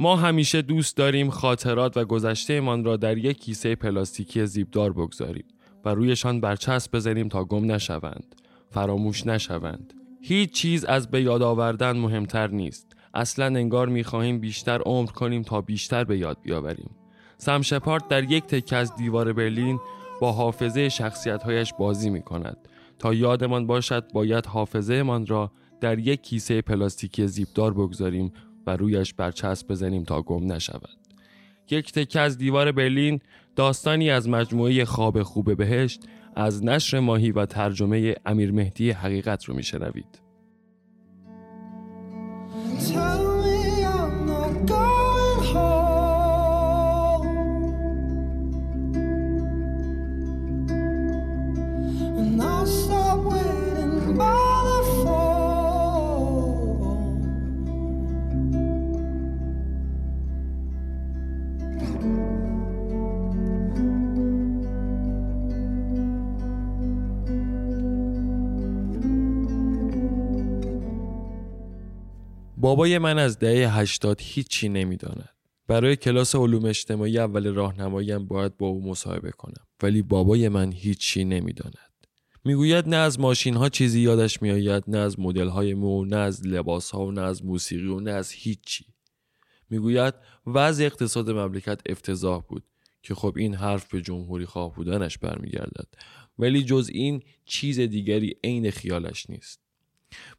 ما همیشه دوست داریم خاطرات و گذشتهمان را در یک کیسه پلاستیکی زیبدار بگذاریم و رویشان برچسب بزنیم تا گم نشوند فراموش نشوند. هیچ چیز از به یاد آوردن مهمتر نیست. اصلا انگار می‌خواهیم بیشتر عمر کنیم تا بیشتر به یاد بیاوریم. سم شپارت در یک تکه از دیوار برلین با حافظه شخصیتهایش بازی می کند تا یادمان باشد باید حافظه من را در یک کیسه پلاستیکی زیبدار بگذاریم و رویش برچسب بزنیم تا گم نشود. یک تکه از دیوار برلین داستانی از مجموعه خواب خوب بهشت از نشر ماهی و ترجمه امیر مهدی حقیقت رو میشنوید. بابای من از دهه 80 هیچی نمی‌داند. برای کلاس علوم اجتماعی اول راهنماییم باید با او مصاحبه کنم ولی بابای من هیچی نمی‌داند. می‌گوید نه از ماشین ها چیزی یادش میآید نه از مدل های مو نه از لباس ها و نه از موسیقی و نه از هیچی. می‌گوید وضع اقتصاد مملکت افتضاح بود که خب این حرف به جمهوری خواه بودنش برمیگردد ولی جز این چیز دیگری عین خیالش نیست.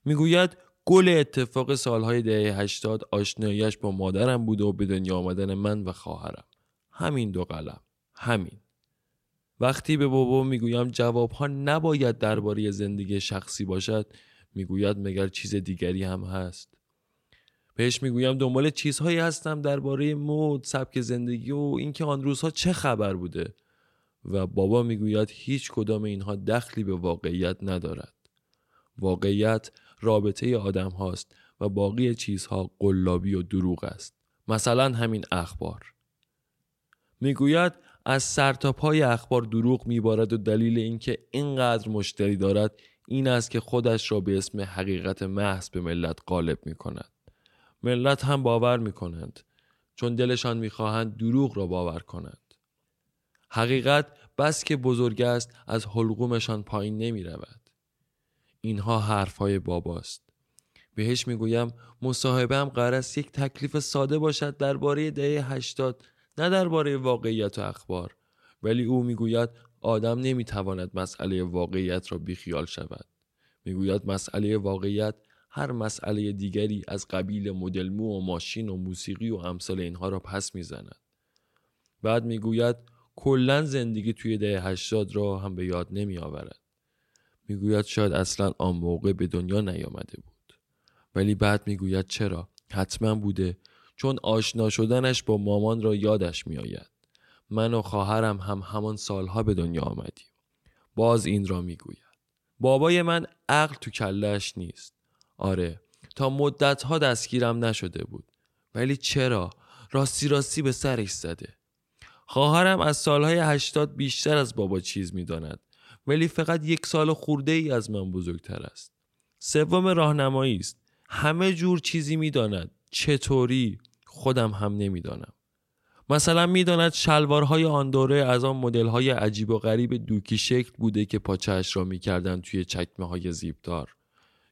می‌گوید گل اتفاق سالهای دهه 80 آشناییش با مادرم بوده و به دنیا آمدن من و خواهرم. همین دو قلم. همین. وقتی به بابا می‌گویم جوابها نباید درباره زندگی شخصی باشد می‌گوید مگر چیز دیگری هم هست؟ بهش می‌گویم دنبال چیزهایی هستم درباره مود سبک زندگی و اینکه آن روزها چه خبر بوده. و بابا می‌گوید هیچ کدام اینها دخلی به واقعیت ندارد. واقعیت رابطه آدم هاست و باقی چیزها قلابی و دروغ است مثلا همین اخبار می‌گوید از سر تا پای اخبار دروغ میبارد و دلیل اینکه اینقدر مشتری دارد این است که خودش را به اسم حقیقت محض به ملت غالب می کند. ملت هم باور می کنند چون دلشان می‌خواهند دروغ را باور کنند. حقیقت بس که بزرگ است از حلقومشان پایین نمی رود. اینها حرفهای باباست. بهش می‌گویم مصاحبه هم قرار است یک تکلیف ساده باشد درباره دهه هشتاد نه درباره واقعیت و اخبار. ولی او می‌گوید آدم نمی‌تواند مسئله واقعیت را بیخیال شود. می‌گوید مسئله واقعیت هر مسئله دیگری از قبیل مدل مو و ماشین و موسیقی و امثال اینها را پس می‌زند. بعد می‌گوید کلا زندگی توی دهه هشتاد را هم به یاد نمی آورد می‌گوید شاید اصلا آن موقع به دنیا نیامده بود. ولی بعد می‌گوید چرا؟ حتما بوده چون آشنا شدنش با مامان را یادش میآید. من و خواهرم هم همان سالها به دنیا آمدیم. باز این را می‌گوید. بابای من عقل تو کلش نیست. آره تا مدتها دستگیرم نشده بود. ولی چرا؟ راستی راستی به سرش زده. خواهرم از سالهای هشتاد بیشتر از بابا چیز می‌داند. ولی فقط یک سال خورده ای از من بزرگتر است. سوم راهنمایی است. همه جور چیزی می‌داند. چطوری؟ خودم هم نمی‌دانم. مثلا می‌داند شلوارهای آن دوره از آن مدل‌های عجیب و غریب دوکی شکل بوده که پاچهش را می‌کردند توی چکمه های زیبدار.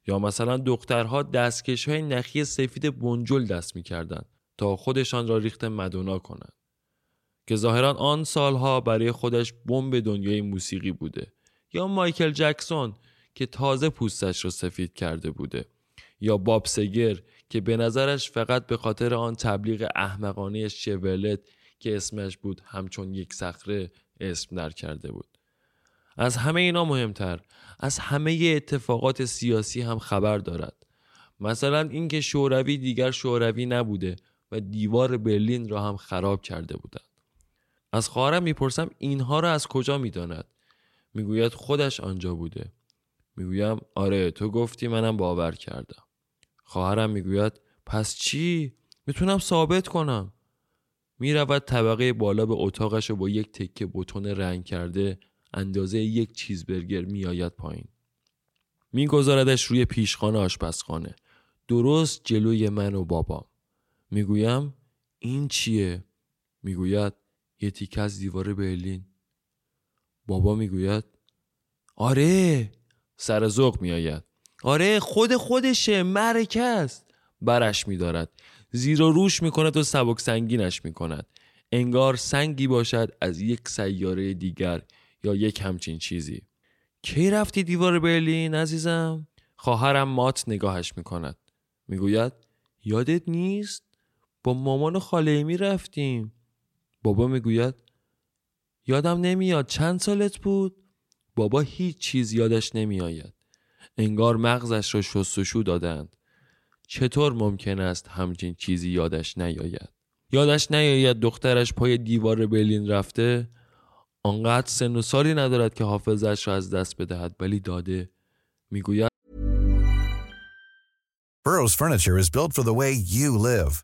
یا مثلا دخترها دستکش های نخی سفید بنجل دست می‌کردند تا خودشان را ریخت مدونا کنند. که ظاهرا آن سالها برای خودش بمب دنیای موسیقی بوده. یا مایکل جکسون که تازه پوستش را سفید کرده بوده یا باب سگر که به نظرش فقط به خاطر آن تبلیغ احمقانه شورلت که اسمش بود همچون یک صخره اسم در کرده بود. از همه اینا مهمتر از همه اتفاقات سیاسی هم خبر دارد. مثلا اینکه شوروی دیگر شوروی نبوده و دیوار برلین را هم خراب کرده بودند. از خواهرم می‌پرسم اینها را از کجا می‌داند؟ می‌گوید خودش آنجا بوده. می‌گویم آره تو گفتی منم باور کردم. خواهرم می‌گوید پس چی؟ می‌تونم ثابت کنم. می‌رود طبقه بالا به اتاقش و با یک تکه بتون رنگ کرده اندازه یک چیزبرگر میآید پایین. میگذاردش روی پیشخانه آشپزخانه. درست جلوی من و بابام. می‌گویم این چیه؟ می‌گوید یه تیکه از دیوار برلین. بابا می‌گوید آره. سر ذوق میآید. آره خود خودشه مرکه است برش میدارد. زیر و روش می‌کند و سبک سنگینش می‌کند. انگار سنگی باشد از یک سیاره دیگر یا یک همچین چیزی. کی رفتی دیوار برلین عزیزم؟ خواهرم مات نگاهش می‌کند. می‌گوید یادت نیست؟ با مامان خاله می رفتیم. بابا می‌گوید یادم نمیاد چند سالت بود؟ بابا هیچ چیز یادش نمیآید. انگار مغزش را شستشو دادند. چطور ممکن است همچین چیزی یادش نیاید یادش نیاید دخترش پای دیوار برلین رفته؟ آنقدر سن و سالی ندارد که حافظش را از دست بدهد ولی داده. می‌گوید furniture is built for the way you live.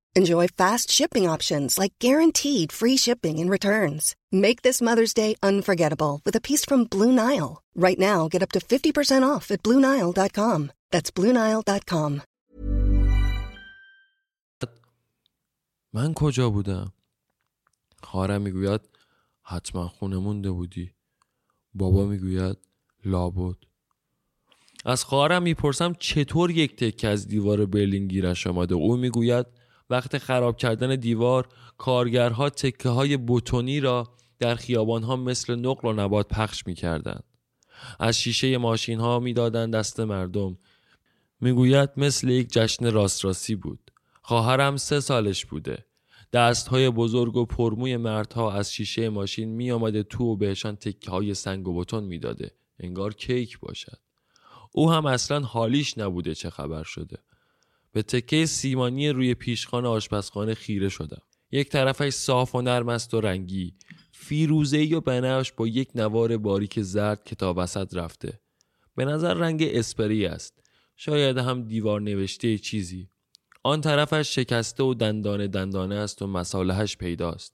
Enjoy fast shipping options like guaranteed free shipping and returns. Make this Mother's Day unforgettable with a piece from Blue Nile. Right now, get up to 50% off at BlueNile.com. That's BlueNile.com. من کجا بودم؟ خواهرم می‌گوید حتما خونه مونده بودی بابا می‌گوید لابد از خواهرم می‌پرسم چطور یک تکه از دیوار برلین گیرش آمده او می‌گوید وقت خراب کردن دیوار کارگرها تکه های بتونی را در خیابان ها مثل نقل و نبات پخش می‌کردند. از شیشه ماشین ها می‌دادند دست مردم. می‌گوید مثل یک جشن راست بود. خواهرم سه سالش بوده. دست های بزرگ و پرموی مردها از شیشه ماشین می آمده تو و بهشان تکه های سنگ و بتون می‌داده. انگار کیک باشد. او هم اصلا حالیش نبوده چه خبر شده. به تکه سیمانی روی پیشخان آشپزخانه خیره شدم. یک طرفش صاف و نرم است و رنگی. فیروزه و بنفش با یک نوار باریک زرد که تا وسط رفته. به نظر رنگ اسپری است. شاید هم دیوار نوشته چیزی. آن طرفش شکسته و دندانه دندانه است و مسالهش پیداست.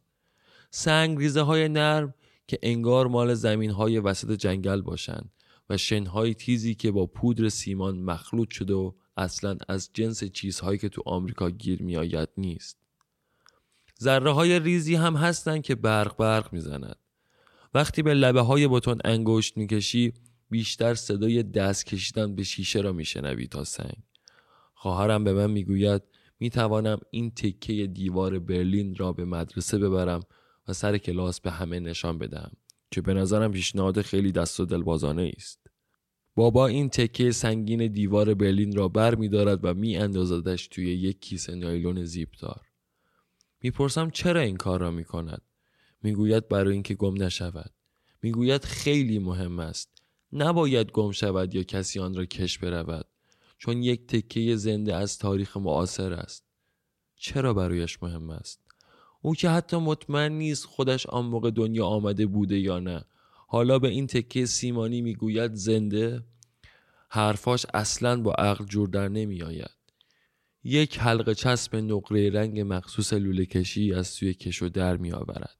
سنگ ریزه های نرم که انگار مال زمین های وسط جنگل باشند و شنهای تیزی که با پودر سیمان مخلوط شده و اصلا از جنس چیزهایی که تو آمریکا گیر میآید نیست. ذره های ریزی هم هستند که برق برق می‌زند. وقتی به لبه های بتون انگشت می‌کشی بیشتر صدای دست کشیدن به شیشه را میشنوی تا سنگ. خواهرم به من می‌گوید می‌توانم این تکه دیوار برلین را به مدرسه ببرم و سر کلاس به همه نشان بدهم. که به نظرم پیشنهاد خیلی دست و دلبازانه است بابا این تکه سنگین دیوار برلین را بر می دارد و می اندازدش توی یک کیسه نایلون زیبدار. می‌پرسم چرا این کار را می‌کند می‌گوید برای اینکه گم نشود. می‌گوید خیلی مهم است. نباید گم شود یا کسی آن را کش برود. چون یک تکه زنده از تاریخ معاصر است. چرا برایش مهم است؟ او که حتی مطمئن نیست خودش آن موقع دنیا آمده بوده یا نه. حالا به این تکه سیمانی می‌گوید زنده حرفاش اصلا با عقل جور در نمی آید. یک حلقه چسب نقره رنگ مخصوص لوله کشی از سوی کشو در می آورد.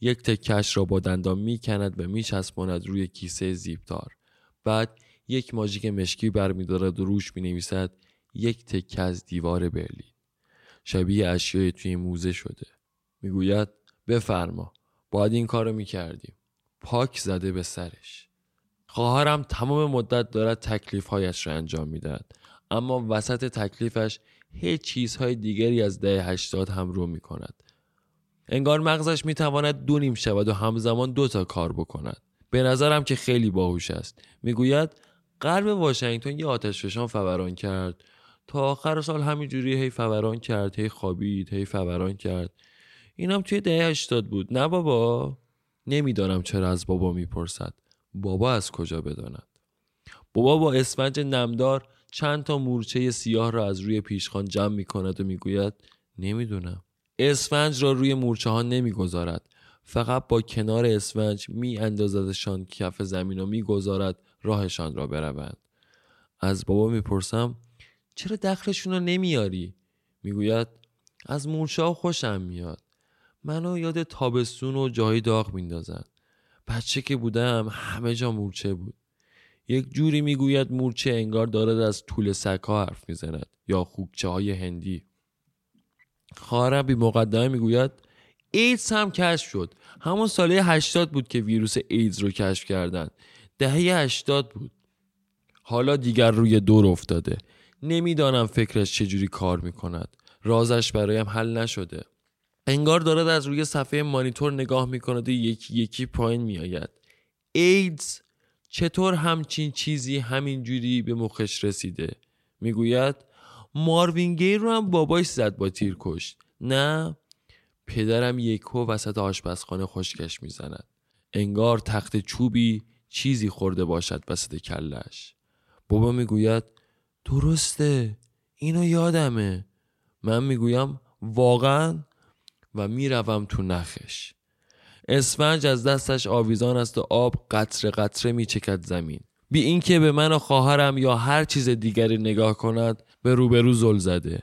یک تکش را با دندان می کند و می چسباند روی کیسه زیبدار. بعد یک ماژیک مشکی برمیدارد و روش می نویسد یک تکه از دیوار برلین. شبیه اشیای توی موزه شده. می‌گوید بفرما باید این کارو می کردیم. پاک زده به سرش. خواهرم تمام مدت دارد تکلیفهایش را انجام می‌دهد اما وسط تکلیفش هیچ چیزهای دیگری از ده هشتاد هم رو می کند. انگار مغزش می تواند دو نیم شود و همزمان دو تا کار بکند. به نظرم که خیلی باهوش است. می‌گوید غرب واشنگتن یه آتش فشان فوران کرد تا آخر سال همینجوری هی فوران کرد هی خوابید هی فوران کرد اینم توی ده هشتاد بود نه بابا نمی‌دانم چرا از بابا می‌پرسد. بابا از کجا بداند؟ بابا با اسفنج نمدار چند تا مورچه سیاه را از روی پیشخان جمع می کند و می‌گوید نمی‌دونم. اسفنج را روی مورچه ها نمی‌گذارد. فقط با کنار اسفنج می اندازدشان کف زمین و می‌گذارد راهشان را بروند. از بابا می‌پرسم چرا دخلشون رو نمیاری؟ می‌گوید از مورچه ها خوشم میاد. منو یاد تابستون و جایی داغ میندازن. بچه که بودم همه جا مورچه بود. یک جوری می‌گوید مورچه انگار دارد از طول سکا حرف می‌زند یا خوکچه های هندی. خواهرم بی مقدمه می‌گوید ایدز هم کشف شد. همون ساله 80 بود که ویروس ایدز رو کشف کردند دهه 80 بود. حالا دیگر روی دور افتاده. نمی‌دانم فکرش چجوری کار می‌کند. رازش برایم حل نشده. انگار دارد از روی صفحه مانیتور نگاه می‌کند و یکی یکی پایین میآید. ایدز چطور همچین چیزی همینجوری به مخش رسیده؟ می‌گوید ماروین گیر رو هم باباش زد با تیر کشت. نه پدرم یکو وسط آشپزخانه خشکش می‌زند. انگار تخت چوبی چیزی خورده باشد وسط کلش. بابا می‌گوید درسته اینو یادمه. من می‌گویم واقعا و می‌روم تو نخش. اسفنج از دستش آویزان است و آب قطره قطره میچکد زمین. بی اینکه به من و خواهرم یا هر چیز دیگری نگاه کند به روبرو زل زده.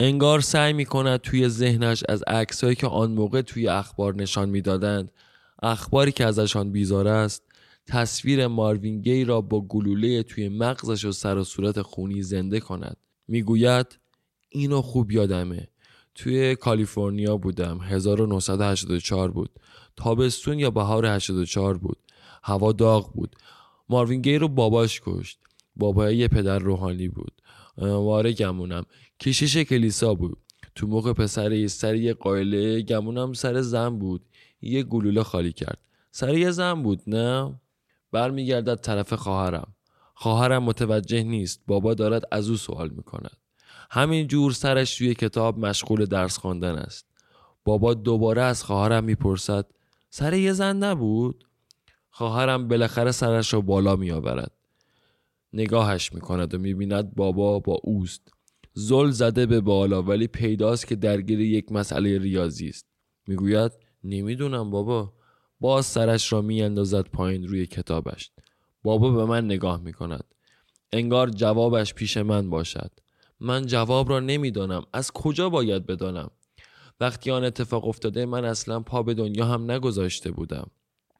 انگار سعی می کند توی ذهنش از عکسهایی که آن موقع توی اخبار نشان می‌دادند اخباری که ازشان بیزار است تصویر ماروین گی را با گلوله توی مغزش و سر و صورت خونی زنده کند. می‌گوید اینو خوب یادمه. توی کالیفرنیا بودم. 1984 بود. تابستون یا بهار 84 بود. هوا داغ بود. ماروین گی رو باباش کشت. بابای یه پدر روحانی بود. واره گمونم. کشیش کلیسا بود. تو موقع پسر سر یه قایله گمونم سر زن بود. یه گلوله خالی کرد. سر یه زن بود نه؟ برمیگردد طرف خواهرم. خواهرم متوجه نیست. بابا دارد از او سوال می‌کند. همین جور سرش توی کتاب مشغول درس خواندن است. بابا دوباره از خواهرم می‌پرسد سر یه زن نبود؟ خواهرم بالاخره سرش را بالا میآورد. نگاهش می‌کند و می‌بیند بابا با اوست. زل زده به بالا ولی پیداست که درگیر یک مسئله ریاضی است. می‌گوید نمی‌دونم بابا. باز سرش را میاندازد پایین روی کتابش. بابا به من نگاه می‌کند. انگار جوابش پیش من باشد. من جواب را نمی‌دانم. از کجا باید بدانم؟ وقتی آن اتفاق افتاده من اصلا پا به دنیا هم نگذاشته بودم.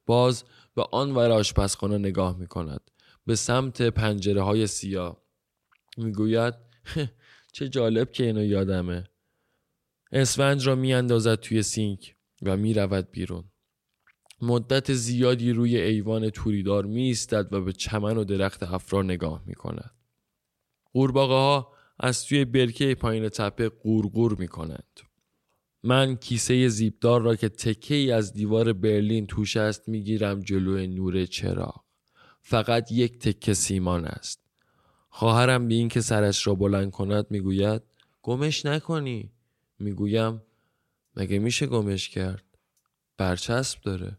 باز به آن ور آشپزخانه نگاه می کند به سمت پنجره های سیاه. می‌گوید چه جالب که اینو یادمه. اسفنج را میاندازد توی سینک و می‌رود بیرون. مدت زیادی روی ایوان توریدار می و به چمن و درخت افرا نگاه می کند. قورباغه ها از توی برکه پایین تپه قورقور می کنند. من کیسه زیبدار را که تکه ای از دیوار برلین توش است می‌گیرم جلوی نور چراغ. فقط یک تکه سیمان است. خواهرم به این که سرش را بلند کند می‌گوید گمش نکنی. می‌گویم مگه میشه گمش کرد برچسب داره